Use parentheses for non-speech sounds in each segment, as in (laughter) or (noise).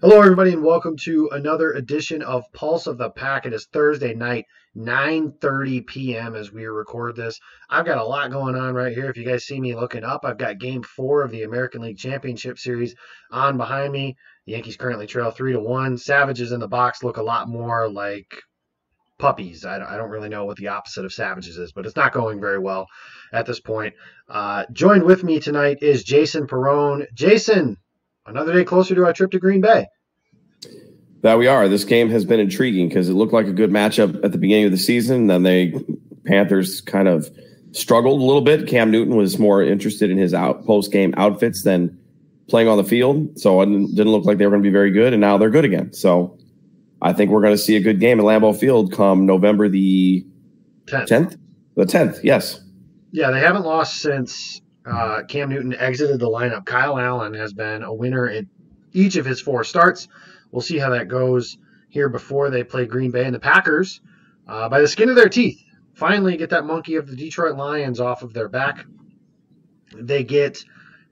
Hello, everybody, and welcome to another edition of Pulse of the Pack. It is Thursday night, 9:30 p.m. as we record this. I've got a lot going on right here. If you guys see me looking up, I've got Game Four of the American League Championship Series on behind me. The Yankees currently trail three to one. Savages in the box look a lot more like puppies. I, don't really know what the opposite of savages is, but it's not going very well at this point. Uh, joined with me tonight is Jason Perone. Jason, another day closer to our trip to Green Bay. That we are. This game has been intriguing because it looked like a good matchup at the beginning of the season. Then they Panthers kind of struggled a little bit. Cam Newton was more interested in his out post game outfits than playing on the field, so it didn't look like they were going to be very good. And now they're good again. So I think we're going to see a good game at Lambeau Field come November the tenth. The tenth, yes. Yeah, they haven't lost since uh, Cam Newton exited the lineup. Kyle Allen has been a winner in each of his four starts. We'll see how that goes here before they play Green Bay and the Packers. Uh, by the skin of their teeth, finally get that monkey of the Detroit Lions off of their back. They get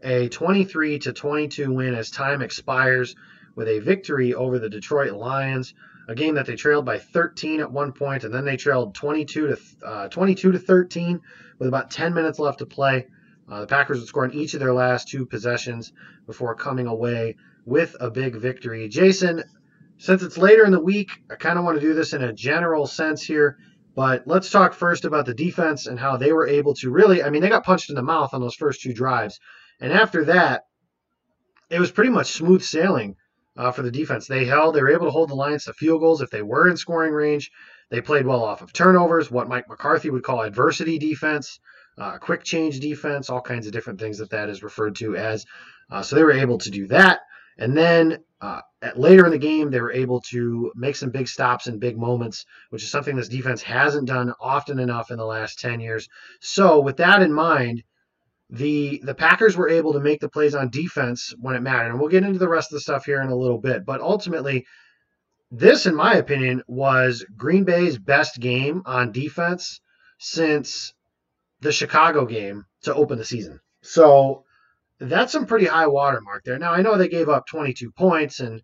a 23 to 22 win as time expires with a victory over the Detroit Lions, a game that they trailed by 13 at one point, and then they trailed 22 to uh, 22 to 13 with about 10 minutes left to play. Uh, the Packers would score on each of their last two possessions before coming away with a big victory. Jason, since it's later in the week, I kind of want to do this in a general sense here, but let's talk first about the defense and how they were able to really, I mean, they got punched in the mouth on those first two drives. And after that, it was pretty much smooth sailing uh, for the defense. They held, they were able to hold the Lions to field goals if they were in scoring range. They played well off of turnovers, what Mike McCarthy would call adversity defense, uh, quick change defense, all kinds of different things that that is referred to as. Uh, so they were able to do that. And then uh, at, later in the game, they were able to make some big stops and big moments, which is something this defense hasn't done often enough in the last 10 years. So, with that in mind, the the Packers were able to make the plays on defense when it mattered. And we'll get into the rest of the stuff here in a little bit. But ultimately, this, in my opinion, was Green Bay's best game on defense since the Chicago game to open the season. So that's some pretty high watermark there. Now I know they gave up 22 points and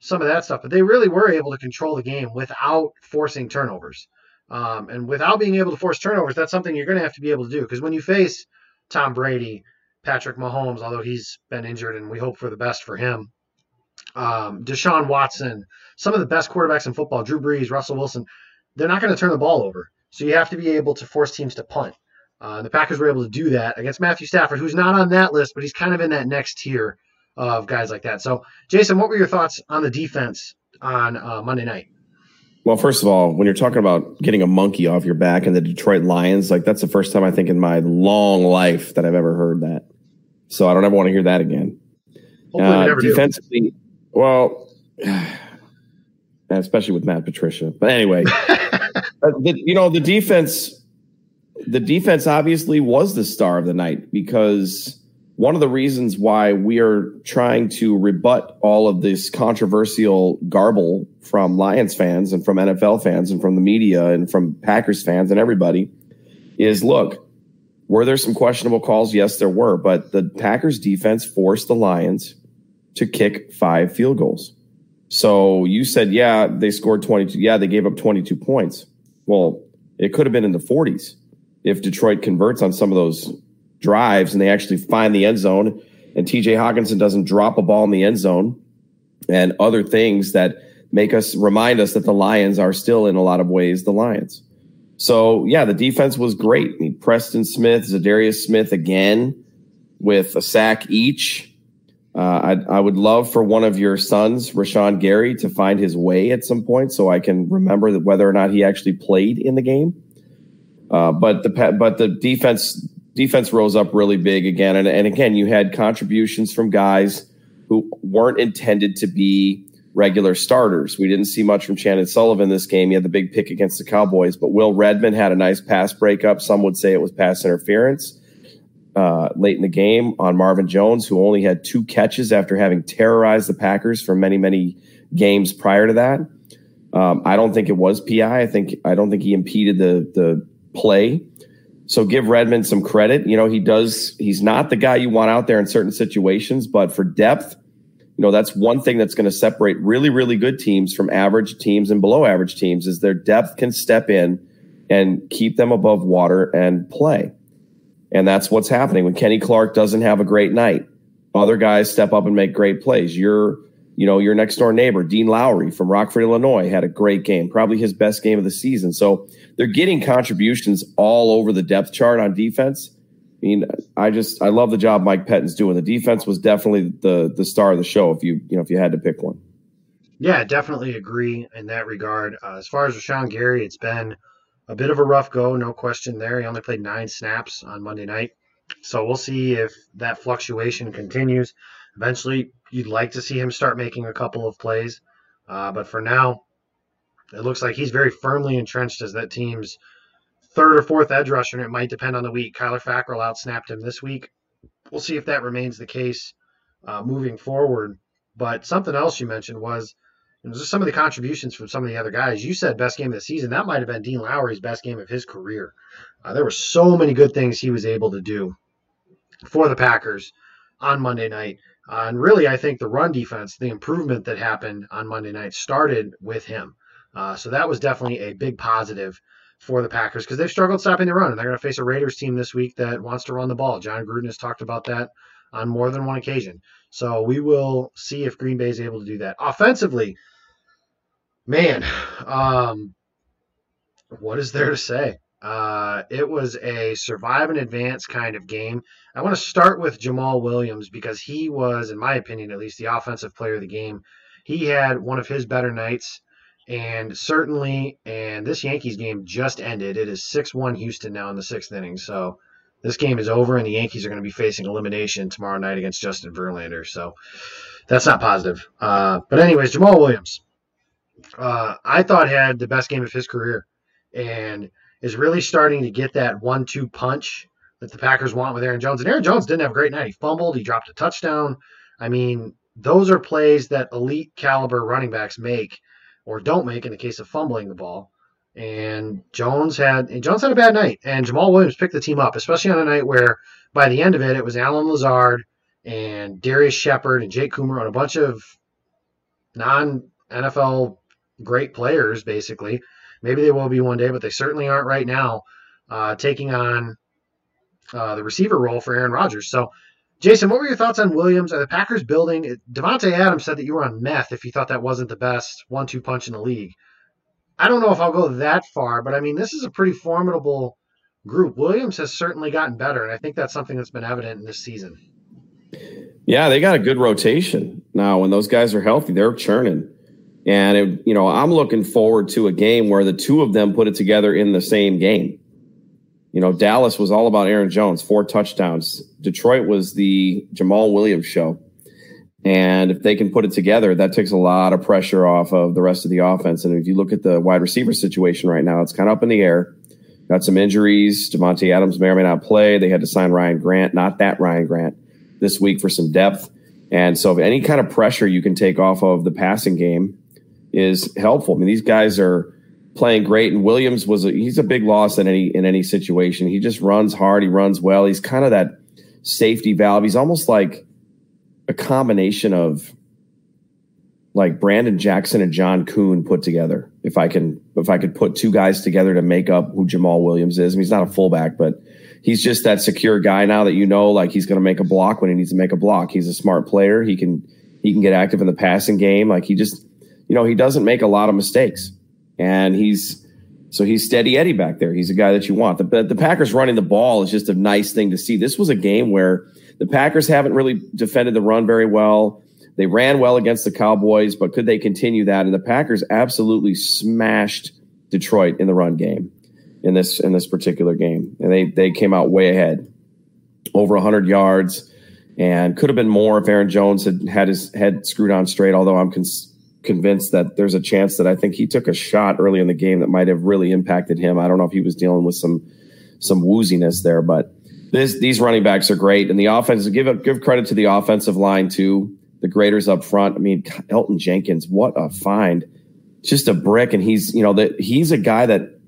some of that stuff, but they really were able to control the game without forcing turnovers. Um, and without being able to force turnovers, that's something you're going to have to be able to do because when you face Tom Brady, Patrick Mahomes, although he's been injured and we hope for the best for him, um, Deshaun Watson, some of the best quarterbacks in football, Drew Brees, Russell Wilson, they're not going to turn the ball over. So you have to be able to force teams to punt. Uh, the Packers were able to do that against Matthew Stafford, who's not on that list, but he's kind of in that next tier of guys like that. So, Jason, what were your thoughts on the defense on uh, Monday night? Well, first of all, when you're talking about getting a monkey off your back and the Detroit Lions, like that's the first time I think in my long life that I've ever heard that. So I don't ever want to hear that again. Uh, defensively, do. well, (sighs) especially with Matt Patricia. But anyway, (laughs) uh, the, you know the defense the defense obviously was the star of the night because one of the reasons why we are trying to rebut all of this controversial garble from Lions fans and from NFL fans and from the media and from Packers fans and everybody is look, were there some questionable calls? Yes, there were, but the Packers defense forced the Lions to kick five field goals. So you said, yeah, they scored 22. Yeah, they gave up 22 points. Well, it could have been in the 40s if Detroit converts on some of those drives and they actually find the end zone and TJ Hockenson doesn't drop a ball in the end zone and other things that make us remind us that the Lions are still in a lot of ways the Lions. So yeah, the defense was great. I mean, Preston Smith, Za'Darius Smith again with a sack each. Uh, I, I, would love for one of your sons, Rashan Gary, to find his way at some point so I can remember whether or not he actually played in the game. Uh, but the but the defense defense rose up really big again, and, and again you had contributions from guys who weren't intended to be regular starters. We didn't see much from Chandon Sullivan this game. He had the big pick against the Cowboys, but Will Redmond had a nice pass breakup. Some would say it was pass interference uh, late in the game on Marvin Jones, who only had two catches after having terrorized the Packers for many, many games prior to that. Um, I don't think it was PI. I think I don't think he impeded the the play. So give Redmond some credit. You know, he does, he's not the guy you want out there in certain situations, but for depth, you know, that's one thing that's going to separate really, really good teams from average teams and below average teams is their depth can step in and keep them above water and play. And that's what's happening when Kenny Clark doesn't have a great night. Other guys step up and make great plays. Your, you know, your next door neighbor, Dean Lowry from Rockford, Illinois, had a great game, probably his best game of the season. So they're getting contributions all over the depth chart on defense. I mean, I just I love the job Mike Pettine's doing. The defense was definitely the the star of the show. If you you know if you had to pick one. Yeah, definitely agree in that regard. Uh, as far as Rashan Gary, it's been a bit of a rough go, no question there. He only played nine snaps on Monday night. So we'll see if that fluctuation continues. Eventually, you'd like to see him start making a couple of plays. Uh, but for now, it looks like he's very firmly entrenched as that team's third or fourth edge rusher, and it might depend on the week. Kyler Fackrell outsnapped him this week. We'll see if that remains the case uh, moving forward. But something else you mentioned was just some of the contributions from some of the other guys. You said best game of the season. That might have been Dean Lowry's best game of his career. Uh, there were so many good things he was able to do for the Packers on Monday night. Uh, and really, I think the run defense, the improvement that happened on Monday night, started with him. Uh, so that was definitely a big positive for the Packers because they've struggled stopping the run. And they're going to face a Raiders team this week that wants to run the ball. Jon Gruden has talked about that on more than one occasion. So we will see if Green Bay is able to do that. Offensively, man, um, what is there to say? Uh, it was a survive and advance kind of game. I want to start with Jamaal Williams because he was, in my opinion, at least the offensive player of the game. He had one of his better nights, and certainly, and this Yankees game just ended. It is 6 1 Houston now in the sixth inning. So this game is over, and the Yankees are going to be facing elimination tomorrow night against Justin Verlander. So that's not positive. Uh, but, anyways, Jamaal Williams uh, I thought had the best game of his career and is really starting to get that one two punch that the Packers want with Aaron Jones. And Aaron Jones didn't have a great night. He fumbled, he dropped a touchdown. I mean, those are plays that elite caliber running backs make or don't make in the case of fumbling the ball. And Jones had and Jones had a bad night. And Jamaal Williams picked the team up, especially on a night where by the end of it it was Allen Lazard and Darrius Shepherd and Jake Kumerow on a bunch of non NFL great players, basically. Maybe they will be one day, but they certainly aren't right now uh, taking on uh, the receiver role for Aaron Rodgers. So, Jason, what were your thoughts on Williams? Are the Packers building? Davante Adams said that you were on meth if you thought that wasn't the best one-two punch in the league. I don't know if I'll go that far, but I mean, this is a pretty formidable group. Williams has certainly gotten better, and I think that's something that's been evident in this season. Yeah, they got a good rotation now. When those guys are healthy, they're churning. And, it, you know, I'm looking forward to a game where the two of them put it together in the same game. You know, Dallas was all about Aaron Jones, four touchdowns. Detroit was the Jamaal Williams show. And if they can put it together, that takes a lot of pressure off of the rest of the offense. And if you look at the wide receiver situation right now, it's kind of up in the air. Got some injuries. Davante Adams may or may not play. They had to sign Ryan Grant, not that Ryan Grant, this week for some depth. And so, if any kind of pressure you can take off of the passing game, is helpful. I mean, these guys are playing great, and Williams was a, he's a big loss in any in any situation. He just runs hard, he runs well. He's kind of that safety valve. He's almost like a combination of like Brandon Jackson and John Kuhn put together. If I can, if I could put two guys together to make up who Jamaal Williams is. I mean, he's not a fullback, but he's just that secure guy now that you know, like he's going to make a block when he needs to make a block. He's a smart player. He can he can get active in the passing game. Like he just you know, he doesn't make a lot of mistakes. And he's so he's steady Eddie back there. He's a guy that you want. The, the Packers running the ball is just a nice thing to see. This was a game where the Packers haven't really defended the run very well. They ran well against the Cowboys, but could they continue that? And the Packers absolutely smashed Detroit in the run game in this in this particular game, and they they came out way ahead, over 100 yards, and could have been more if Aaron Jones had had his head screwed on straight. Although I'm cons- convinced that there's a chance that I think he took a shot early in the game that might have really impacted him. I don't know if he was dealing with some some wooziness there, but this, these running backs are great, and the offense. Give give credit to the offensive line too. The graders up front. I mean, Elgton Jenkins, what a find! Just a brick, and he's you know that he's a guy that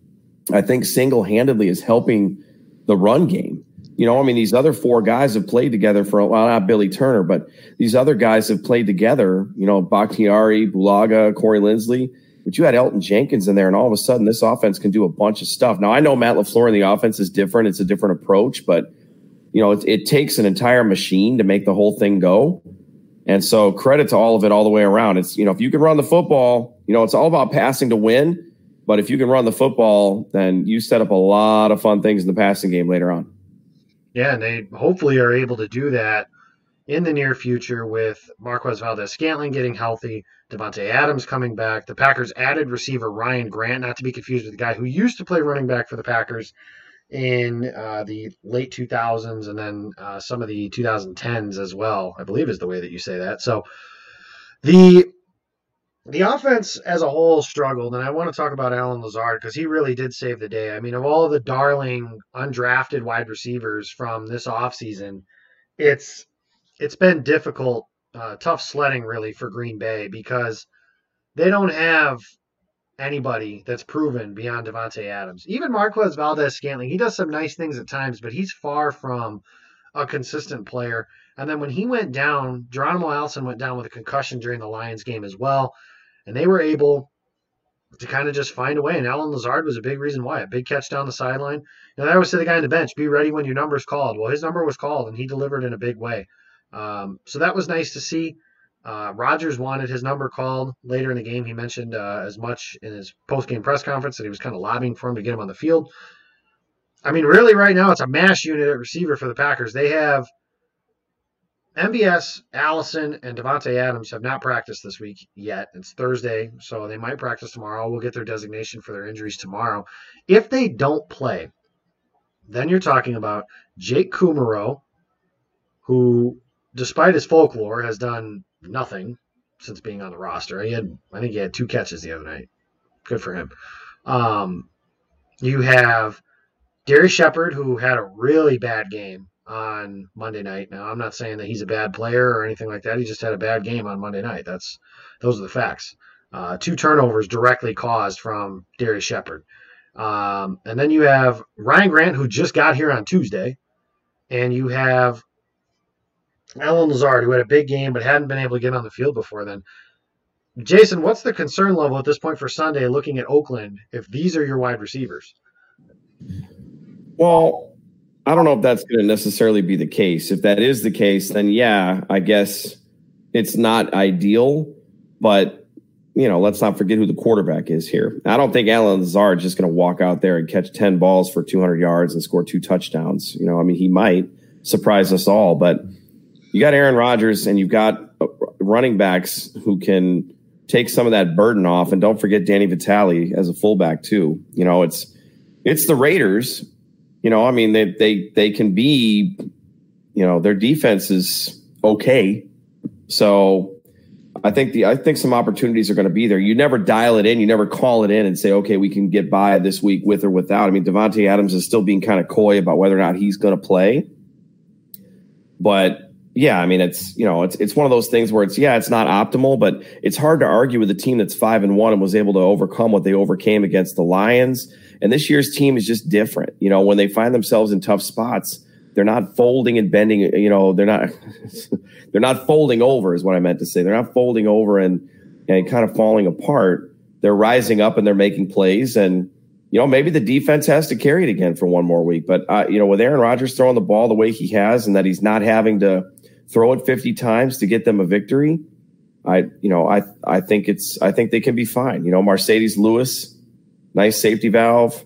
I think single handedly is helping the run game. You know, I mean, these other four guys have played together for a well, not Billy Turner, but these other guys have played together. You know, Bakhtiari, Bulaga, Corey Linsley. But you had Elgton Jenkins in there, and all of a sudden, this offense can do a bunch of stuff. Now, I know Matt LaFleur and the offense is different; it's a different approach, but you know, it, it takes an entire machine to make the whole thing go. And so, credit to all of it all the way around. It's you know, if you can run the football, you know, it's all about passing to win. But if you can run the football, then you set up a lot of fun things in the passing game later on. Yeah, and they hopefully are able to do that in the near future with Marquez Valdes Scantling getting healthy, Davante Adams coming back. The Packers added receiver Ryan Grant, not to be confused with the guy who used to play running back for the Packers in uh, the late 2000s and then uh, some of the 2010s as well. I believe is the way that you say that. So the the offense as a whole struggled, and I want to talk about Allen Lazard because he really did save the day. I mean, of all the darling undrafted wide receivers from this offseason, it's it's been difficult, uh, tough sledding really for Green Bay because they don't have anybody that's proven beyond Davante Adams. Even Marquez Valdes Scantling, he does some nice things at times, but he's far from a consistent player. And then when he went down, Geronimo Allison went down with a concussion during the Lions game as well and they were able to kind of just find a way. And Allen Lazard was a big reason why. A big catch down the sideline. You know, I always say the guy on the bench, be ready when your number's called. Well, his number was called, and he delivered in a big way. Um, so that was nice to see. Uh, Rodgers wanted his number called later in the game. He mentioned uh, as much in his post-game press conference that he was kind of lobbying for him to get him on the field. I mean, really, right now it's a mash unit at receiver for the Packers. They have – MVS, Allison, and Davante Adams have not practiced this week yet. It's Thursday, so they might practice tomorrow. We'll get their designation for their injuries tomorrow. If they don't play, then you're talking about Jake Kumerow, who, despite his folklore, has done nothing since being on the roster. He had, I think, he had two catches the other night. Good for him. Um, you have Darrius Shepherd, who had a really bad game on Monday night. Now, I'm not saying that he's a bad player or anything like that. He just had a bad game on Monday night. That's those are the facts. Uh, two turnovers directly caused from Darrius Shepherd. Um, and then you have Ryan Grant, who just got here on Tuesday, and you have Allen Lazard, who had a big game but hadn't been able to get on the field before then. Jason, what's the concern level at this point for Sunday looking at Oakland if these are your wide receivers? Well, I don't know if that's going to necessarily be the case. If that is the case, then yeah, I guess it's not ideal. But you know, let's not forget who the quarterback is here. I don't think Allen Lazard is just going to walk out there and catch ten balls for 200 yards and score two touchdowns. You know, I mean, he might surprise us all, but you got Aaron Rodgers and you've got uh, running backs who can take some of that burden off. And don't forget Danny Vitale as a fullback too. You know, it's it's the Raiders you know, I mean, they they they can be, you know, their defense is okay. So I think the I think some opportunities are going to be there. You never dial it in, you never call it in and say, okay, we can get by this week with or without. I mean, Davante Adams is still being kind of coy about whether or not he's going to play. But yeah, I mean, it's you know, it's it's one of those things where it's yeah, it's not optimal, but it's hard to argue with a team that's five and one and was able to overcome what they overcame against the Lions and this year's team is just different. You know, when they find themselves in tough spots, they're not folding and bending. You know, they're not (laughs) they're not folding over, is what I meant to say. They're not folding over and and kind of falling apart. They're rising up and they're making plays. And you know, maybe the defense has to carry it again for one more week. But uh, you know, with Aaron Rodgers throwing the ball the way he has, and that he's not having to throw it 50 times to get them a victory. I, you know, I, I think it's, I think they can be fine. You know, Marcedes Lewis, nice safety valve.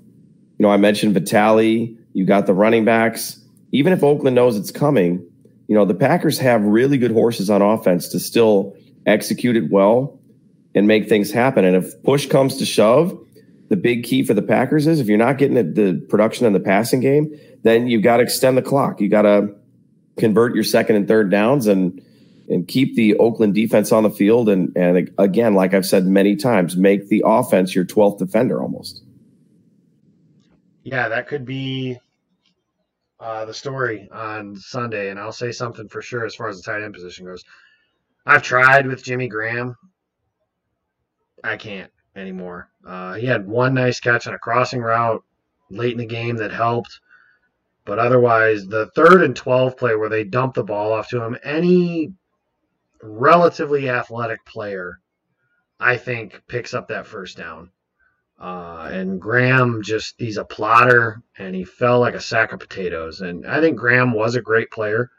You know, I mentioned Vitale. You got the running backs. Even if Oakland knows it's coming, you know, the Packers have really good horses on offense to still execute it well and make things happen. And if push comes to shove, the big key for the Packers is if you're not getting the production in the passing game, then you've got to extend the clock. You got to convert your second and third downs and and keep the Oakland defense on the field. And, and again, like I've said many times, make the offense your 12th defender almost. Yeah, that could be uh, the story on Sunday. And I'll say something for sure as far as the tight end position goes. I've tried with Jimmy Graham. I can't anymore. Uh, he had one nice catch on a crossing route late in the game that helped. But otherwise, the third and 12 play where they dump the ball off to him, any relatively athletic player, I think, picks up that first down. Uh, and Graham just, he's a plodder and he fell like a sack of potatoes. And I think Graham was a great player.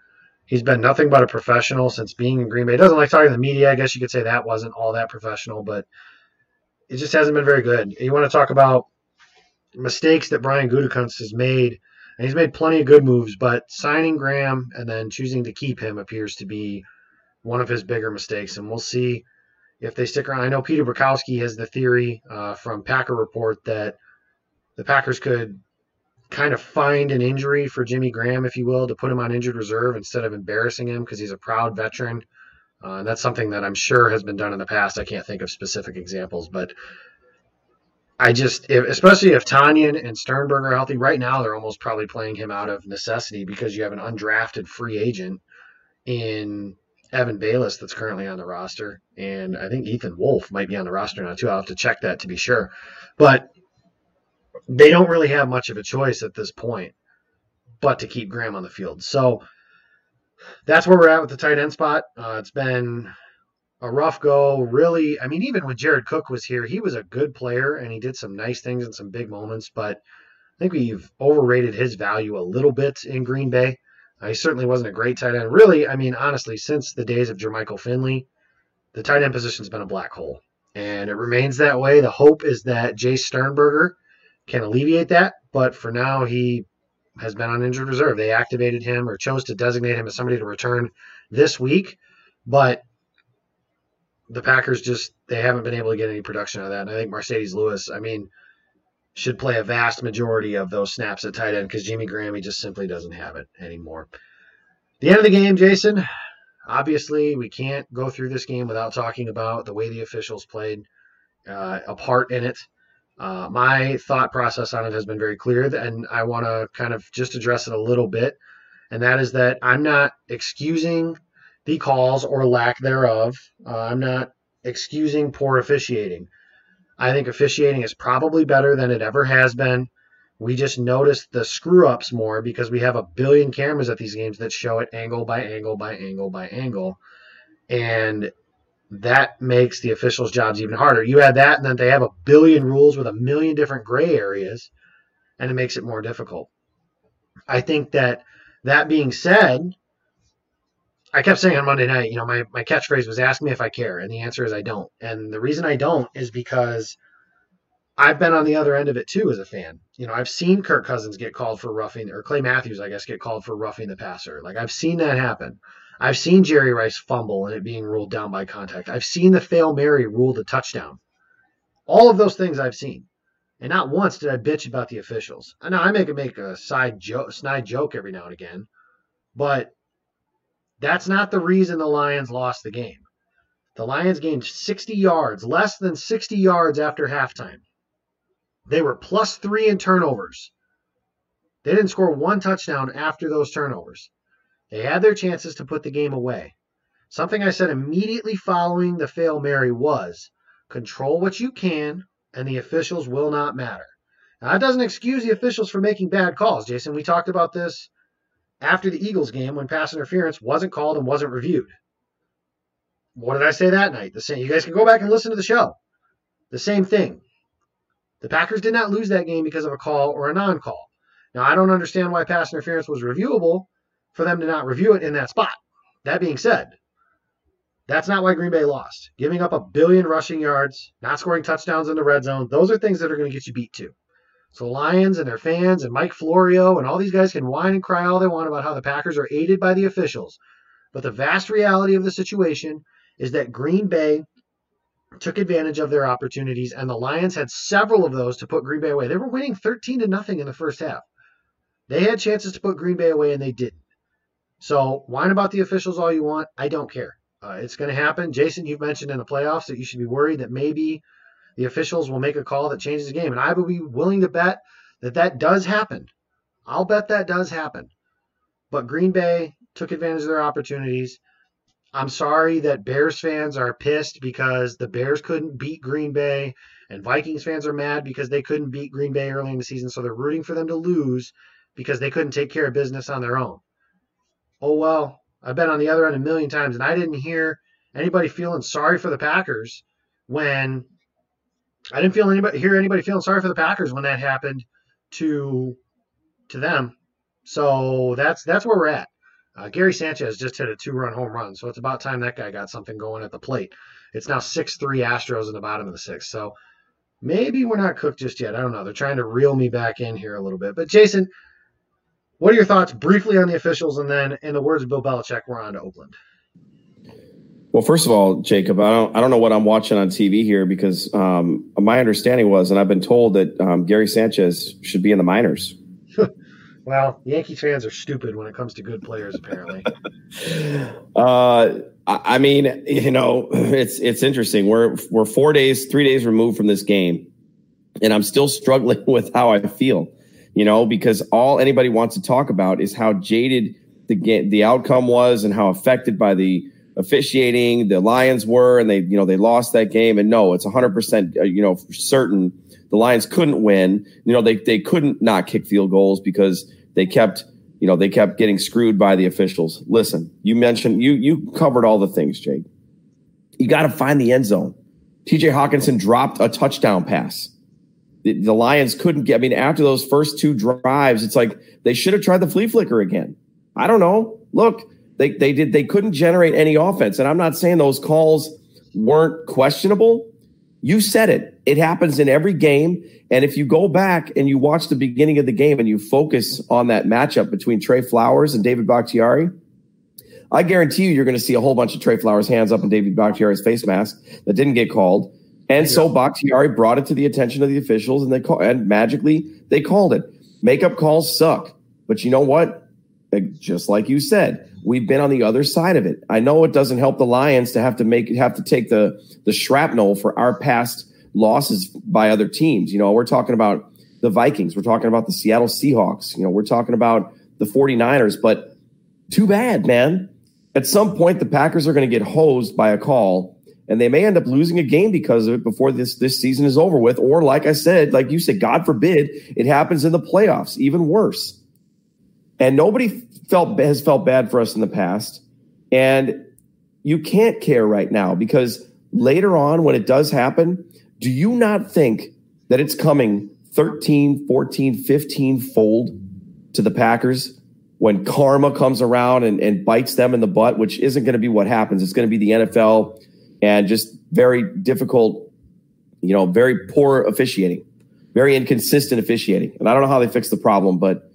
He's been nothing but a professional since being in Green Bay. He doesn't like talking to the media. I guess you could say that wasn't all that professional, but it just hasn't been very good. You want to talk about mistakes that Brian Gutekunst has made, and he's made plenty of good moves, but signing Graham and then choosing to keep him appears to be one of his bigger mistakes, and we'll see if they stick around. I know Peter Bukowski has the theory uh, from Packer Report that the Packers could kind of find an injury for Jimmy Graham, if you will, to put him on injured reserve instead of embarrassing him because he's a proud veteran. Uh, and that's something that I'm sure has been done in the past. I can't think of specific examples, but I just, if, especially if Tonyan and Sternberger are healthy, right now they're almost probably playing him out of necessity because you have an undrafted free agent in Evan Baylis that's currently on the roster. And I think Ethan Wolf might be on the roster now, too. I'll have to check that to be sure. But they don't really have much of a choice at this point but to keep Graham on the field. So that's where we're at with the tight end spot. Uh, it's been a rough go, really. I mean, even when Jared Cook was here, he was a good player and he did some nice things in some big moments, but I think we've overrated his value a little bit in Green Bay. He certainly wasn't a great tight end. Really, I mean, honestly, since the days of Jermichael Finley, the tight end position's been a black hole. And it remains that way. The hope is that Jace Sternberger can alleviate that, but for now, he has been on injured reserve. They activated him or chose to designate him as somebody to return this week, but the Packers just they haven't been able to get any production out of that. And I think Marcedes Lewis, I mean, should play a vast majority of those snaps at tight end because Jimmy Graham he just simply doesn't have it anymore. The end of the game, Jason. Obviously, we can't go through this game without talking about the way the officials played uh, a part in it. Uh, my thought process on it has been very clear, and I want to kind of just address it a little bit. And that is that I'm not excusing the calls or lack thereof. Uh, I'm not excusing poor officiating. I think officiating is probably better than it ever has been. We just notice the screw ups more because we have a billion cameras at these games that show it angle by angle by angle by angle. And that makes the officials' jobs even harder. You add that, and then they have a billion rules with a million different gray areas, and it makes it more difficult. I think that that being said, I kept saying on Monday night, you know, my, my catchphrase was ask me if I care. And the answer is I don't. And the reason I don't is because I've been on the other end of it too as a fan. You know, I've seen Kirk Cousins get called for roughing, or Clay Matthews, I guess, get called for roughing the passer. Like I've seen that happen. I've seen Jerry Rice fumble and it being ruled down by contact. I've seen the fail Mary ruled a touchdown. All of those things I've seen. And not once did I bitch about the officials. I know I make make a side joke, snide joke every now and again, but that's not the reason the Lions lost the game. The Lions gained 60 yards, less than 60 yards after halftime. They were plus three in turnovers. They didn't score one touchdown after those turnovers. They had their chances to put the game away. Something I said immediately following the fail Mary was control what you can, and the officials will not matter. Now, that doesn't excuse the officials for making bad calls, Jason. We talked about this after the Eagles game when pass interference wasn't called and wasn't reviewed. What did I say that night? The same. You guys can go back and listen to the show. The same thing. The Packers did not lose that game because of a call or a non-call. Now I don't understand why pass interference was reviewable for them to not review it in that spot. That being said, that's not why Green Bay lost. Giving up a billion rushing yards, not scoring touchdowns in the red zone, those are things that are going to get you beat too. So Lions and their fans and Mike Florio and all these guys can whine and cry all they want about how the Packers are aided by the officials. But the vast reality of the situation is that Green Bay took advantage of their opportunities, and the Lions had several of those to put Green Bay away. They were winning 13 to nothing in the first half. They had chances to put Green Bay away, and they didn't. So whine about the officials all you want. I don't care. Uh, it's going to happen. Jason, you've mentioned in the playoffs that you should be worried that maybe the officials will make a call that changes the game. And I would be willing to bet that that does happen. I'll bet that does happen. But Green Bay took advantage of their opportunities. I'm sorry that Bears fans are pissed because the Bears couldn't beat Green Bay, and Vikings fans are mad because they couldn't beat Green Bay early in the season. So they're rooting for them to lose because they couldn't take care of business on their own. Oh well, I've been on the other end a million times, and I didn't hear anybody feeling sorry for the Packers when I didn't feel anybody hear anybody feeling sorry for the Packers when that happened to to them. So that's that's where we're at. Uh, Gary Sanchez just hit a two-run home run, so it's about time that guy got something going at the plate. It's now six-three Astros in the bottom of the sixth. So maybe we're not cooked just yet. I don't know. They're trying to reel me back in here a little bit. But Jason, what are your thoughts briefly on the officials, and then, in the words of Bill Belichick, we're on to Oakland. Well, first of all, Jacob, I don't I don't know what I'm watching on TV here because um, my understanding was, and I've been told that um, Gary Sanchez should be in the minors. (laughs) well, Yankees fans are stupid when it comes to good players, apparently. (laughs) uh, I mean, you know, (laughs) it's it's interesting. We're we're four days, three days removed from this game, and I'm still struggling with how I feel. You know, because all anybody wants to talk about is how jaded the game, the outcome was, and how affected by the officiating the Lions were, and they you know they lost that game. And no, it's 100 percent uh, you know certain the Lions couldn't win. You know they they couldn't not kick field goals because they kept you know they kept getting screwed by the officials. Listen, you mentioned you you covered all the things, Jake. You got to find the end zone. T.J. Hockenson dropped a touchdown pass. The, the Lions couldn't get. I mean, after those first two drives, it's like they should have tried the flea flicker again. I don't know. Look, they they did they couldn't generate any offense. And I'm not saying those calls weren't questionable. You said it. It happens in every game. And if you go back and you watch the beginning of the game and you focus on that matchup between Trey Flowers and David Bakhtiari, I guarantee you, you're going to see a whole bunch of Trey Flowers' hands up in David Bakhtiari's face mask that didn't get called. And yeah. so Bakhtiari brought it to the attention of the officials, and they call, and magically they called it. Makeup calls suck, but you know what? Just like you said, we've been on the other side of it. I know it doesn't help the Lions to have to make have to take the the shrapnel for our past losses by other teams. You know, we're talking about the Vikings, we're talking about the Seattle Seahawks, you know, we're talking about the 49ers, but too bad, man. At some point the Packers are going to get hosed by a call and they may end up losing a game because of it before this this season is over with or like I said, like you said, God forbid it happens in the playoffs, even worse. And nobody felt has felt bad for us in the past. And you can't care right now because later on when it does happen, do you not think that it's coming 13, 14, 15 fold to the Packers when karma comes around and, and bites them in the butt, which isn't going to be what happens. It's going to be the NFL and just very difficult, you know, very poor officiating, very inconsistent officiating. And I don't know how they fix the problem, but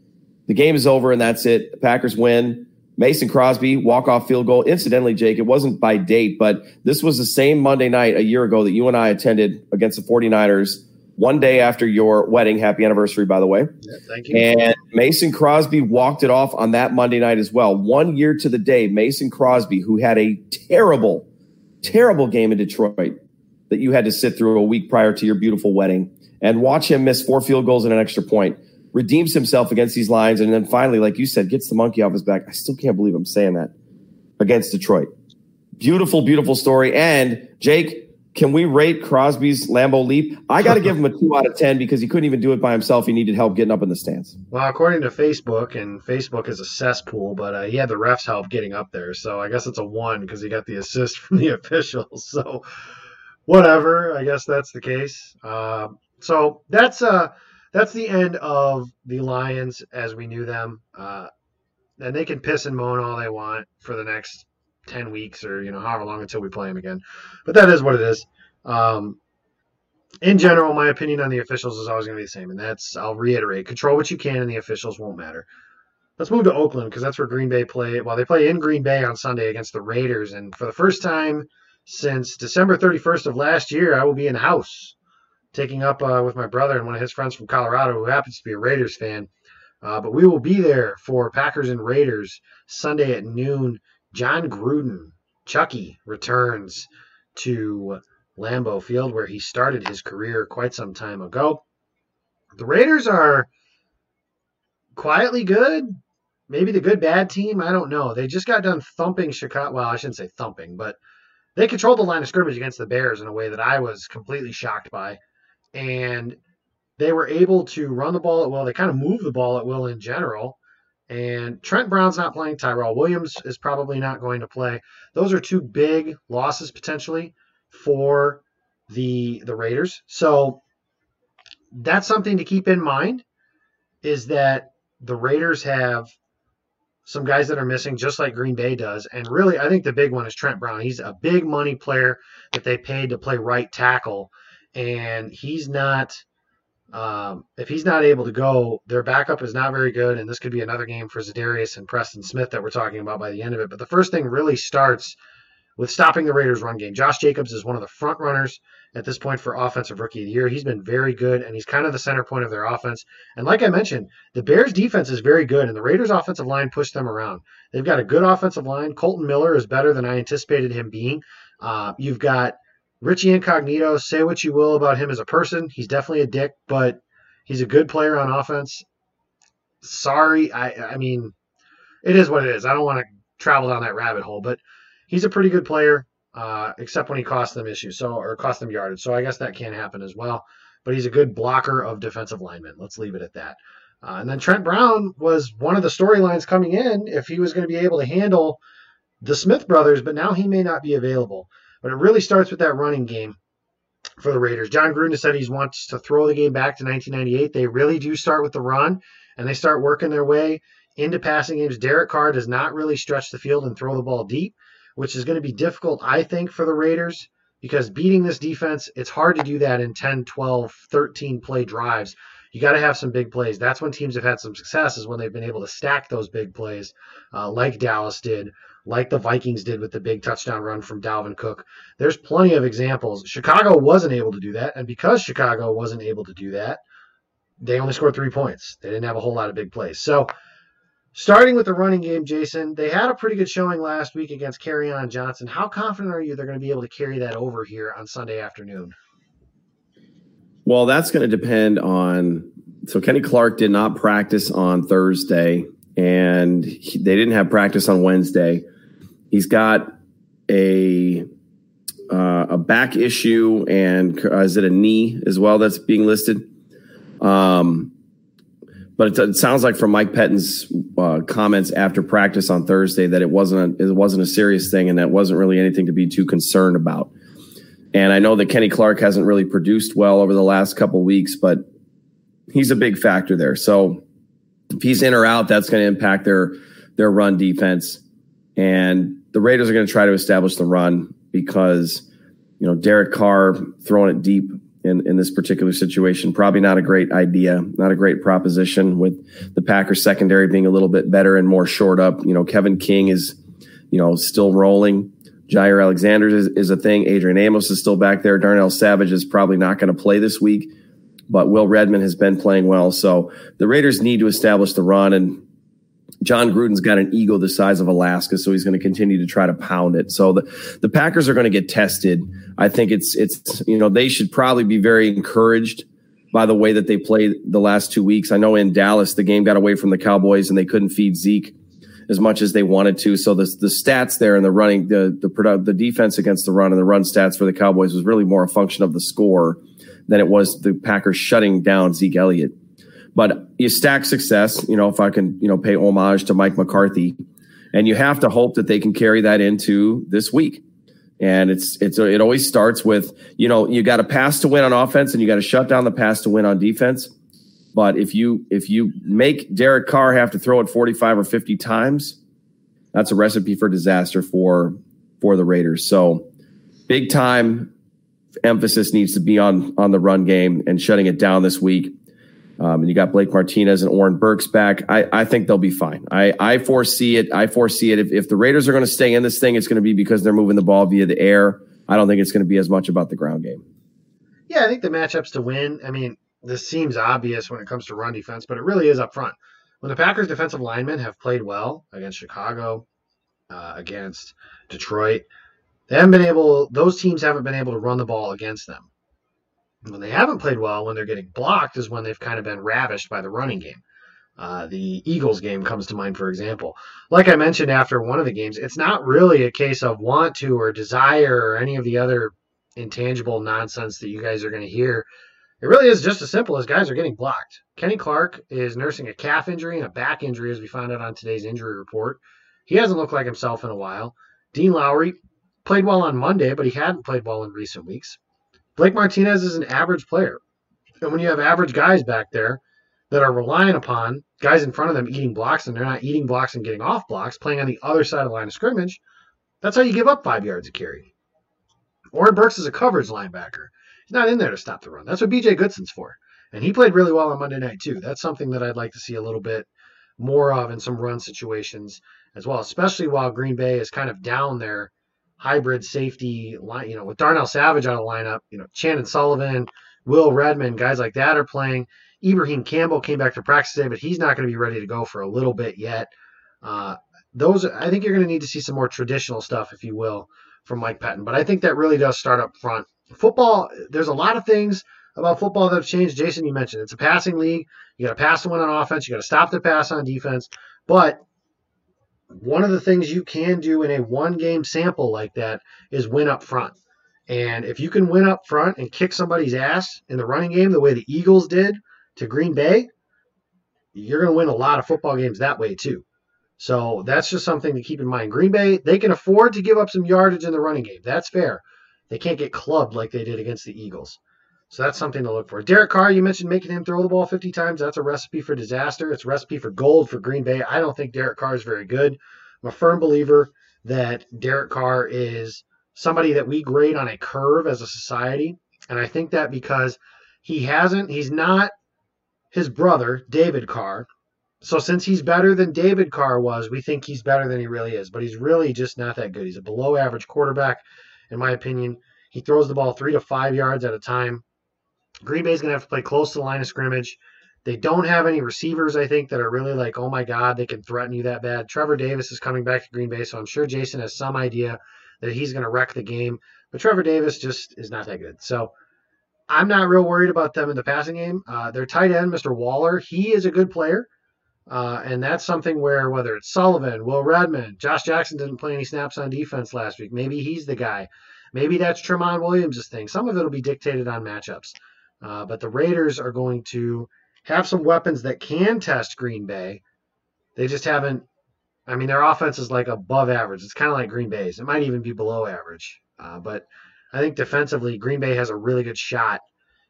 the game is over and that's it. The Packers win. Mason Crosby, walk off field goal. Incidentally, Jake, it wasn't by date, but this was the same Monday night a year ago that you and I attended against the 49ers, one day after your wedding. Happy anniversary, by the way. Yeah, thank you. And Mason Crosby walked it off on that Monday night as well. One year to the day, Mason Crosby, who had a terrible, terrible game in Detroit that you had to sit through a week prior to your beautiful wedding and watch him miss four field goals and an extra point redeems himself against these lines, and then finally, like you said, gets the monkey off his back. I still can't believe I'm saying that against Detroit. Beautiful, beautiful story. And Jake, can we rate Crosby's Lambeau leap? I got to give him a two out of 10 because he couldn't even do it by himself. He needed help getting up in the stands. Well, according to Facebook, and Facebook is a cesspool, but uh, he had the refs help getting up there. So I guess it's a one because he got the assist (laughs) from the officials. So whatever. I guess that's the case. Uh, so that's uh, that's the end of the Lions as we knew them. Uh, and they can piss and moan all they want for the next 10 weeks or, you know, however long until we play them again. But that is what it is. Um, in general, my opinion on the officials is always going to be the same. And that's, I'll reiterate, control what you can and the officials won't matter. Let's move to Oakland because that's where Green Bay play. Well, they play in Green Bay on Sunday against the Raiders. And for the first time since December 31st of last year, I will be in house taking up uh, with my brother and one of his friends from Colorado who happens to be a Raiders fan. Uh, but we will be there for Packers and Raiders Sunday at noon. Jon Gruden, Chucky, returns to Lambeau Field where he started his career quite some time ago. The Raiders are quietly good. Maybe the good bad team. I don't know. They just got done thumping Chicago. Well, I shouldn't say thumping, but they controlled the line of scrimmage against the Bears in a way that I was completely shocked by. And they were able to run the ball at will. They kind of move the ball at will in general. And Trent Brown's not playing. Tyrell Williams is probably not going to play. Those are two big losses potentially for the the Raiders. So that's something to keep in mind is that the Raiders have some guys that are missing, just like Green Bay does. And really, I think the big one is Trent Brown. He's a big money player that they paid to play right tackle, and he's not. Um, if he's not able to go, their backup is not very good, and this could be another game for Za'Darius and Preston Smith that we're talking about by the end of it. But the first thing really starts with stopping the Raiders' run game. Josh Jacobs is one of the front runners at this point for offensive rookie of the year. He's been very good, and he's kind of the center point of their offense. And like I mentioned, the Bears' defense is very good, and the Raiders' offensive line pushed them around. They've got a good offensive line. Kolton Miller is better than I anticipated him being. Uh, you've got Richie Incognito. Say what you will about him as a person, he's definitely a dick, but he's a good player on offense. Sorry, I I mean, it is what it is. I don't want to travel down that rabbit hole, but he's a pretty good player, uh, except when he costs them issues, so or cost them yardage. So I guess that can happen as well. But he's a good blocker of defensive linemen. Let's leave it at that. Uh, and then Trent Brown was one of the storylines coming in if he was going to be able to handle the Smith brothers, but now he may not be available. But it really starts with that running game for the Raiders. Jon Gruden said he wants to throw the game back to 1998. They really do start with the run, and they start working their way into passing games. Derek Carr does not really stretch the field and throw the ball deep which is going to be difficult, I think, for the Raiders because beating this defense, it's hard to do that in 10, 12, 13 play drives. You got to have some big plays. That's when teams have had some success, is when they've been able to stack those big plays, uh, like Dallas did, like the Vikings did with the big touchdown run from Dalvin Cook. There's plenty of examples. Chicago wasn't able to do that, and because Chicago wasn't able to do that, they only scored three points. They didn't have a whole lot of big plays. So Starting with the running game, Jason, they had a pretty good showing last week against Kerryon Johnson. How confident are you they're going to be able to carry that over here on Sunday afternoon? Well, that's going to depend on. So Kenny Clark did not practice on Thursday, and he, they didn't have practice on Wednesday. He's got a uh, a back issue, and uh, is it a knee as well that's being listed? Um, but it, it, sounds like from Mike Pettine's uh, comments after practice on Thursday that it wasn't a, it wasn't a serious thing and that wasn't really anything to be too concerned about. And I know that Kenny Clark hasn't really produced well over the last couple weeks, but he's a big factor there. So if he's in or out, that's going to impact their their run defense. And the Raiders are going to try to establish the run because you know Derek Carr throwing it deep in, in this particular situation. Probably not a great idea, not a great proposition with the Packers secondary being a little bit better and more short up. You know, Kevin King is, you know, still rolling. Jaire Alexander is, is a thing. Adrian Amos is still back there. Darnell Savage is probably not going to play this week, but Will Redmond has been playing well. So the Raiders need to establish the run and Jon Gruden's got an ego the size of Alaska, so he's going to continue to try to pound it. So the, the Packers are going to get tested. I think it's it's you know they should probably be very encouraged by the way that they played the last two weeks. I know in Dallas the game got away from the Cowboys and they couldn't feed Zeke as much as they wanted to. So the the stats there and the running the the product the defense against the run and the run stats for the Cowboys was really more a function of the score than it was the Packers shutting down Zeke Elliott. But you stack success, you know, if I can, you know, pay homage to Mike McCarthy, and you have to hope that they can carry that into this week. And it's it's it always starts with, you know, you got to pass to win on offense and you got to shut down the pass to win on defense. But if you if you make Derek Carr have to throw it 45 or 50 times, that's a recipe for disaster for for the Raiders. So big time emphasis needs to be on on the run game and shutting it down this week. Um, and you got Blake Martinez and Oren Burks back. I, I think they'll be fine. I, I foresee it. I foresee it. If, if the Raiders are going to stay in this thing, it's going to be because they're moving the ball via the air. I don't think it's going to be as much about the ground game. Yeah, I think the matchups to win. I mean, this seems obvious when it comes to run defense, but it really is up front. When the Packers' defensive linemen have played well against Chicago, uh, against Detroit, they haven't been able. Those teams haven't been able to run the ball against them. When they haven't played well, when they're getting blocked, is when they've kind of been ravished by the running game. Uh, the Eagles game comes to mind, for example. Like I mentioned after one of the games, it's not really a case of want to or desire or any of the other intangible nonsense that you guys are going to hear It really is just as simple as guys are getting blocked. Kenny Clark is nursing a calf injury and a back injury, as we found out on today's injury report. He hasn't looked like himself in a while. Dean Lowry played well on Monday, but he hadn't played well in recent weeks. Blake Martinez is an average player. And when you have average guys back there that are relying upon guys in front of them eating blocks and they're not eating blocks and getting off blocks, playing on the other side of the line of scrimmage, that's how you give up five yards of carry. Oren Burks is a coverage linebacker. He's not in there to stop the run. That's what BJ Goodson's for. And he played really well on Monday night, too. That's something that I'd like to see a little bit more of in some run situations as well, especially while Green Bay is kind of down their hybrid safety line, you know, with Darnell Savage out of lineup, you know, Chandon Sullivan, Will Redmond, guys like that are playing. Ibraheim Campbell came back to practice today, but he's not going to be ready to go for a little bit yet. Uh, those, I think you're going to need to see some more traditional stuff, if you will, from Mike Pettine. But I think that really does start up front. Football, there's a lot of things about football that have changed. Jason, you mentioned it's a passing league. You got to pass the one on offense. You got to stop the pass on defense. But one of the things you can do in a one game sample like that is win up front. And if you can win up front and kick somebody's ass in the running game the way the Eagles did to Green Bay, you're going to win a lot of football games that way too. So that's just something to keep in mind. Green Bay, they can afford to give up some yardage in the running game. That's fair. They can't get clubbed like they did against the Eagles. So that's something to look for. Derek Carr, you mentioned making him throw the ball 50 times. That's a recipe for disaster. It's a recipe for gold for Green Bay. I don't think Derek Carr is very good. I'm a firm believer that Derek Carr is somebody that we grade on a curve as a society. And I think that because he hasn't, he's not his brother, David Carr. So since he's better than David Carr was, we think he's better than he really is. But he's really just not that good. He's a below average quarterback, in my opinion. He throws the ball three to five yards at a time. Green Bay's going to have to play close to the line of scrimmage. They don't have any receivers, I think, that are really like, oh my God, they can threaten you that bad. Trevor Davis is coming back to Green Bay, so I'm sure Jason has some idea that he's going to wreck the game. But Trevor Davis just is not that good. So I'm not real worried about them in the passing game. Uh, their tight end, Mr. Waller, he is a good player. Uh, and that's something where whether it's Sullivan, Will Redmond, Josh Jackson didn't play any snaps on defense last week. Maybe he's the guy. Maybe that's Tramon Williams' thing. Some of it will be dictated on matchups. Uh, but the Raiders are going to have some weapons that can test Green Bay. They just haven't. I mean, their offense is like above average. It's kind of like Green Bay's. It might even be below average. Uh, but I think defensively, Green Bay has a really good shot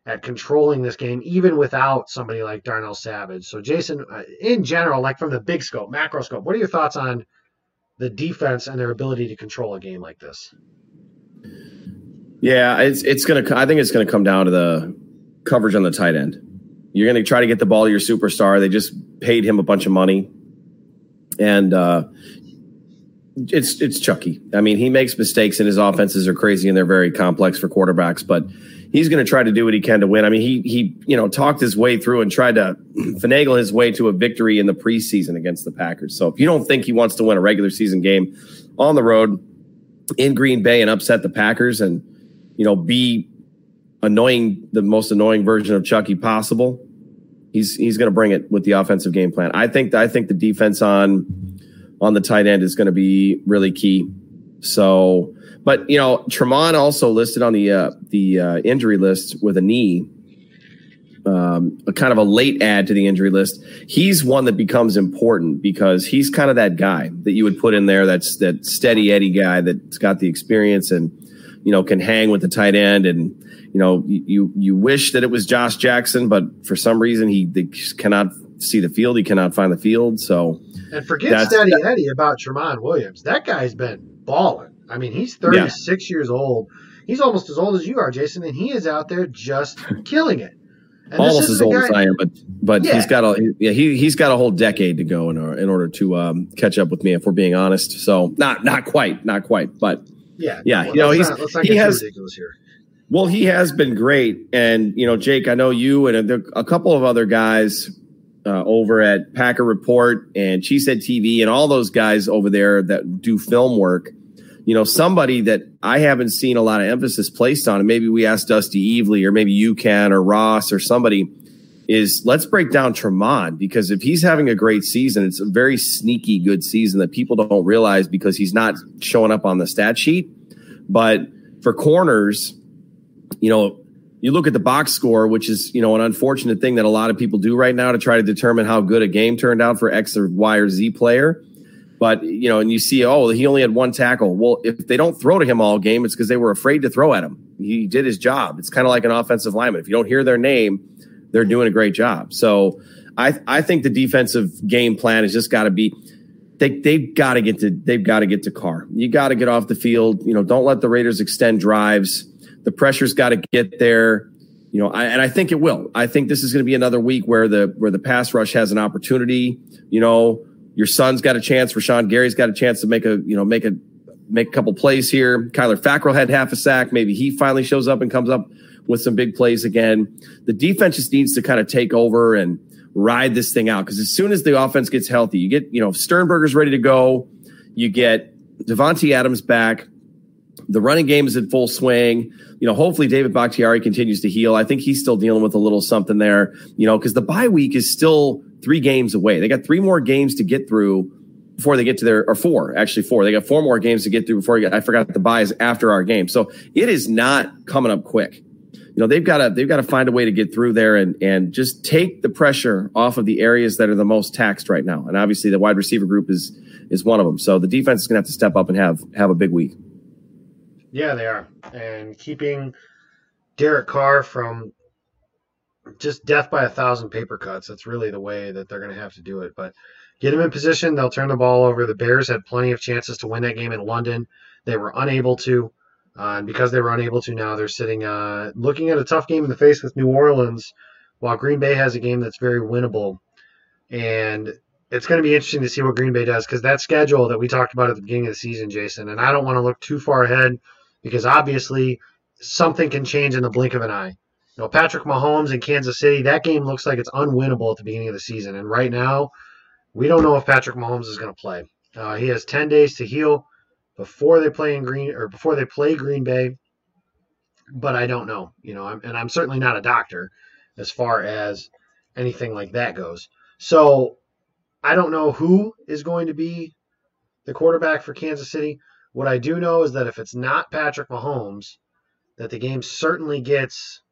at controlling this game, even without somebody like Darnell Savage. So, Jason, uh, in general, like from the big scope, macro scope, what are your thoughts on the defense and their ability to control a game like this? Yeah, it's it's gonna. I think it's gonna come down to the coverage on the tight end. You're going to try to get the ball to your superstar. They just paid him a bunch of money, and uh, it's it's Chucky. I mean, he makes mistakes, and his offenses are crazy, and they're very complex for quarterbacks. But he's going to try to do what he can to win. I mean, he he you know talked his way through and tried to (clears throat) finagle his way to a victory in the preseason against the Packers. So if you don't think he wants to win a regular season game on the road in Green Bay and upset the Packers and you know be annoying, the most annoying version of Chucky possible. He's he's going to bring it with the offensive game plan. I think I think the defense on on the tight end is going to be really key. So, but you know, Tramon also listed on the uh, the uh, injury list with a knee, um, a kind of a late add to the injury list. He's one that becomes important because he's kind of that guy that you would put in there. That's that steady Eddie guy that's got the experience and you know can hang with the tight end and you know, you you wish that it was Josh Jackson, but for some reason he cannot see the field. He cannot find the field. So and forget Steady that, Eddie about Tramon Williams. That guy's been balling. I mean, he's 36 yeah. years old. He's almost as old as you are, Jason, and he is out there just (laughs) killing it. And almost as old as I am, but but yeah. he's got a yeah he he's got a whole decade to go in order, in order to um, catch up with me if we're being honest. So not not quite, not quite, but yeah, yeah. You know he's not, he has ridiculous here. Well, he has been great, and you know, Jake, I know you and a, a couple of other guys uh, over at Packer Report and Cheesehead TV and all those guys over there that do film work. You know, somebody that I haven't seen a lot of emphasis placed on, and maybe we asked Dusty Evely, or maybe you can, or Ross, or somebody, is let's break down Tramon because if he's having a great season, it's a very sneaky good season that people don't realize because he's not showing up on the stat sheet. But for corners, you know, you look at the box score, which is you know an unfortunate thing that a lot of people do right now to try to determine how good a game turned out for X or Y or Z player. But you know, and you see, oh, he only had one tackle. Well, if they don't throw to him all game, it's because they were afraid to throw at him. He did his job. It's kind of like an offensive lineman. If you don't hear their name, they're doing a great job. So I I think the defensive game plan has just got to be they they've got to get to they've got to get to Carr. You got to get off the field. You know, don't let the Raiders extend drives. The pressure's got to get there. You know, I, and I think it will. I think this is going to be another week where the where the pass rush has an opportunity. You know, your son's got a chance. Rashan Gary's got a chance to make a you know make a make a couple plays here. Kyler Fackrell had half a sack. Maybe he finally shows up and comes up with some big plays again. The defense just needs to kind of take over and ride this thing out because as soon as the offense gets healthy, you get you know Sternberger's ready to go. You get Davante Adams back. The running game is in full swing. You know, hopefully David Bakhtiari continues to heal. I think he's still dealing with a little something there, you know, because the bye week is still three games away. They got three more games to get through before they get to their, or four, actually four. They got four more games to get through before I forgot the buys after our game. So it is not coming up quick. You know, they've got to, they've got to find a way to get through there and, and just take the pressure off of the areas that are the most taxed right now. And obviously the wide receiver group is, is one of them. So the defense is going to have to step up and have, have a big week. Yeah, they are. And keeping Derek Carr from just death by a thousand paper cuts. That's really the way that they're going to have to do it. But get him in position. They'll turn the ball over. The Bears had plenty of chances to win that game in London. They were unable to. Uh, and because they were unable to, now they're sitting uh, looking at a tough game in the face with New Orleans, while Green Bay has a game that's very winnable. And it's going to be interesting to see what Green Bay does because that schedule that we talked about at the beginning of the season, Jason, and I don't want to look too far ahead because obviously something can change in the blink of an eye. You know, Patrick Mahomes in Kansas City, that game looks like it's unwinnable at the beginning of the season. And right now, we don't know if Patrick Mahomes is going to play. Uh, he has 10 days to heal before they play in Green or before they play Green Bay. But I don't know, you know, I'm, and I'm certainly not a doctor as far as anything like that goes. So I don't know who is going to be the quarterback for Kansas City. What I do know is that if it's not Patrick Mahomes, that the game certainly gets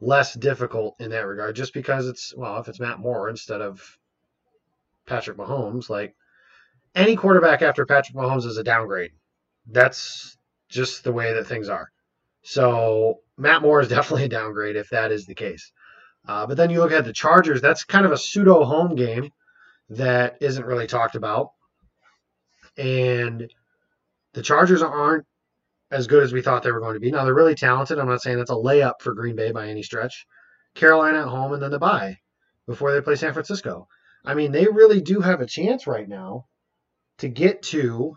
less difficult in that regard, just because it's well, if it's Matt Moore instead of Patrick Mahomes, like any quarterback after Patrick Mahomes is a downgrade. That's just the way that things are. So Matt Moore is (laughs) definitely a downgrade if that is the case. Uh, but then you look at the Chargers. That's kind of a pseudo home game that isn't really talked about, and the Chargers aren't as good as we thought they were going to be. Now they're really talented. I'm not saying that's a layup for Green Bay by any stretch. Carolina at home and then the bye before they play San Francisco. I mean, they really do have a chance right now to get to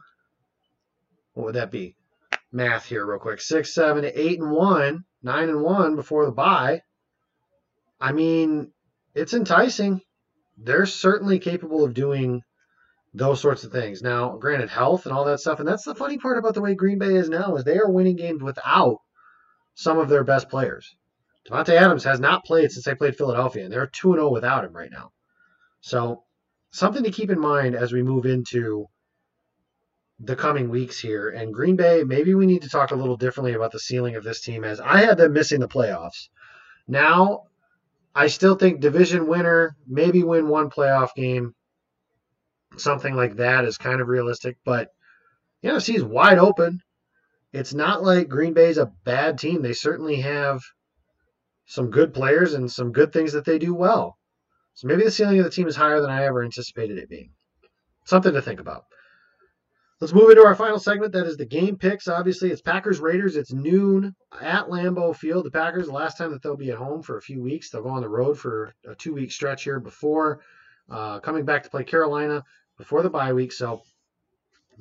what would that be? Math here, real quick. Six, seven, eight, and one, nine and one before the bye. I mean, it's enticing. They're certainly capable of doing those sorts of things. Now, granted, health and all that stuff, and that's the funny part about the way Green Bay is now is they are winning games without some of their best players. Davante Adams has not played since they played Philadelphia, and they're 2 0 without him right now. So, something to keep in mind as we move into the coming weeks here. And Green Bay, maybe we need to talk a little differently about the ceiling of this team, as I had them missing the playoffs. Now, I still think division winner, maybe win one playoff game, something like that is kind of realistic. But the NFC is wide open. It's not like Green Bay's a bad team. They certainly have some good players and some good things that they do well. So maybe the ceiling of the team is higher than I ever anticipated it being. Something to think about. Let's move into our final segment. That is the game picks. Obviously, it's Packers Raiders. It's noon at Lambeau Field. The Packers, last time that they'll be at home for a few weeks, they'll go on the road for a two week stretch here before uh, coming back to play Carolina before the bye week. So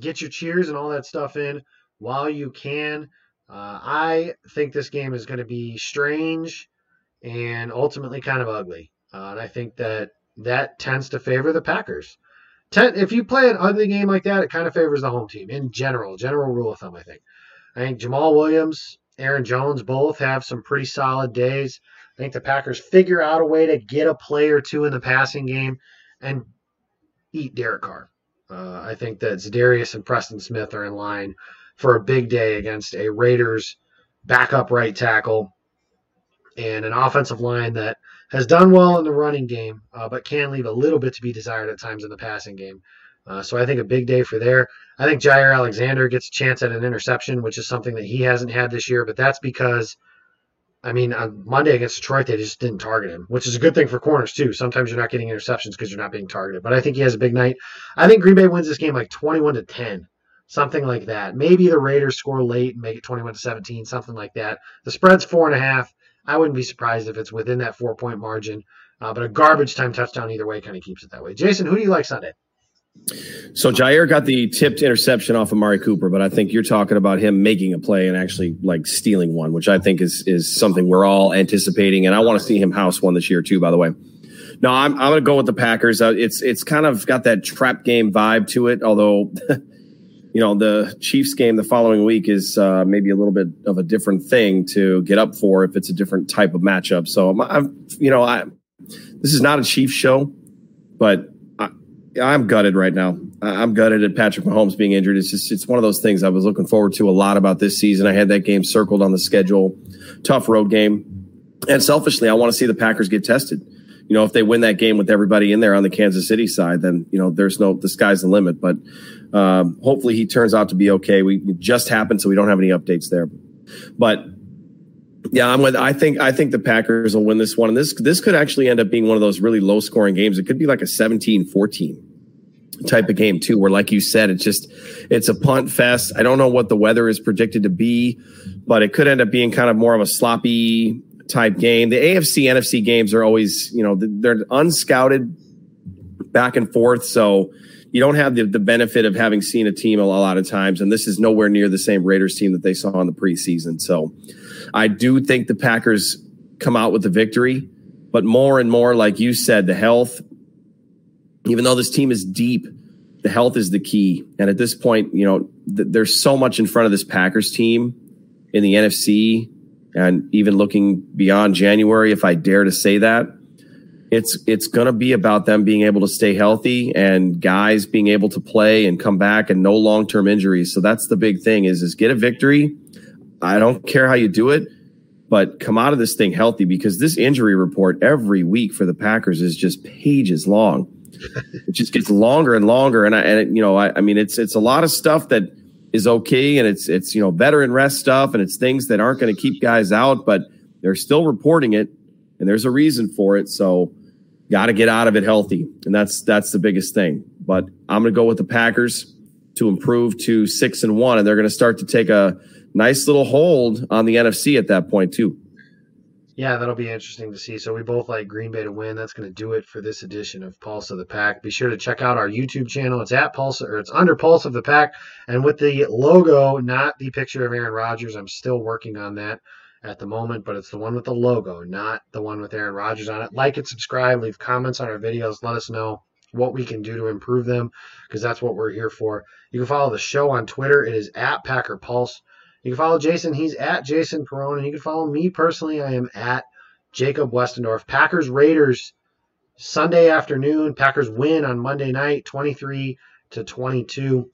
get your cheers and all that stuff in while you can. Uh, I think this game is going to be strange and ultimately kind of ugly. Uh, and I think that that tends to favor the Packers. Ten, if you play an ugly game like that, it kind of favors the home team in general. General rule of thumb, I think. I think Jamaal Williams, Aaron Jones both have some pretty solid days. I think the Packers figure out a way to get a play or two in the passing game and eat Derek Carr. Uh, I think that Za'Darius and Preston Smith are in line for a big day against a Raiders backup right tackle and an offensive line that has done well in the running game, uh, but can leave a little bit to be desired at times in the passing game. Uh, so I think a big day for there. I think Jaire Alexander gets a chance at an interception, which is something that he hasn't had this year, but that's because, I mean, on Monday against Detroit, they just didn't target him, which is a good thing for corners, too. Sometimes you're not getting interceptions because you're not being targeted, but I think he has a big night. I think Green Bay wins this game like 21 to 10 something like that. Maybe the Raiders score late and make it 21 to 17, something like that. The spread's four and a half. I wouldn't be surprised if it's within that four point margin. Uh, but a garbage time touchdown either way kind of keeps it that way. Jason, who do you like Sunday? So Jaire got the tipped interception off of Mari Cooper, but I think you're talking about him making a play and actually like stealing one, which I think is is something we're all anticipating, and I want to see him house one this year too. By the way, no, I'm I'm to go with the Packers. Uh, it's it's kind of got that trap game vibe to it, although. (laughs) you know the Chiefs game the following week is uh, maybe a little bit of a different thing to get up for if it's a different type of matchup. So I'm, I'm you know, I this is not a Chiefs show, but I'm gutted right now. I'm gutted at Patrick Mahomes being injured. It's just it's one of those things I was looking forward to a lot about this season. I had that game circled on the schedule, tough road game, and selfishly, I want to see the Packers get tested you know, if they win that game with everybody in there on the Kansas City side, then you know there's no the sky's the limit. But um, hopefully he turns out to be okay. We just happened, so we don't have any updates there. But yeah, I'm with. I think I think the Packers will win this one, and this this could actually end up being one of those really low scoring games. It could be like a 17-14 type of game too, where like you said, it's just it's a punt fest. I don't know what the weather is predicted to be, but it could end up being kind of more of a sloppy type game. The AFC NFC games are always, you know, they're unscouted back and forth. So you don't have the, the benefit of having seen a team a lot of times. And this is nowhere near the same Raiders team that they saw in the preseason. So I do think the Packers come out with the victory, but more and more, like you said, the health, even though this team is deep, the health is the key. And at this point, you know, th- there's so much in front of this Packers team in the NFC and even looking beyond January, if I dare to say that, it's it's going to be about them being able to stay healthy and guys being able to play and come back and no long term injuries. So that's the big thing is is get a victory. I don't care how you do it, but come out of this thing healthy because this injury report every week for the Packers is just pages long. (laughs) it just gets longer and longer, and I and it, you know I, I mean it's it's a lot of stuff that is okay and it's it's you know veteran rest stuff and it's things that aren't going to keep guys out but they're still reporting it and there's a reason for it so got to get out of it healthy and that's that's the biggest thing but i'm going to go with the packers to improve to 6 and 1 and they're going to start to take a nice little hold on the NFC at that point too yeah, that'll be interesting to see. So we both like Green Bay to win. That's going to do it for this edition of Pulse of the Pack. Be sure to check out our YouTube channel. It's at Pulse or it's under Pulse of the Pack, and with the logo, not the picture of Aaron Rodgers. I'm still working on that at the moment, but it's the one with the logo, not the one with Aaron Rodgers on it. Like and subscribe. Leave comments on our videos. Let us know what we can do to improve them because that's what we're here for. You can follow the show on Twitter. It is at Packer Pulse. You can follow Jason. He's at Jason Perone. And you can follow me personally. I am at Jacob Westendorf. Packers Raiders Sunday afternoon. Packers win on Monday night, 23 to 22.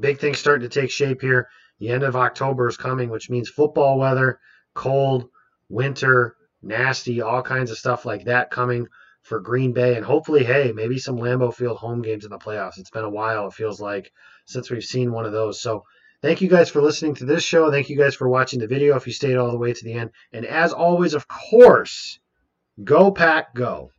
Big things starting to take shape here. The end of October is coming, which means football weather, cold, winter, nasty, all kinds of stuff like that coming for Green Bay. And hopefully, hey, maybe some Lambeau Field home games in the playoffs. It's been a while, it feels like, since we've seen one of those. So Thank you guys for listening to this show. Thank you guys for watching the video if you stayed all the way to the end. And as always, of course, go pack, go.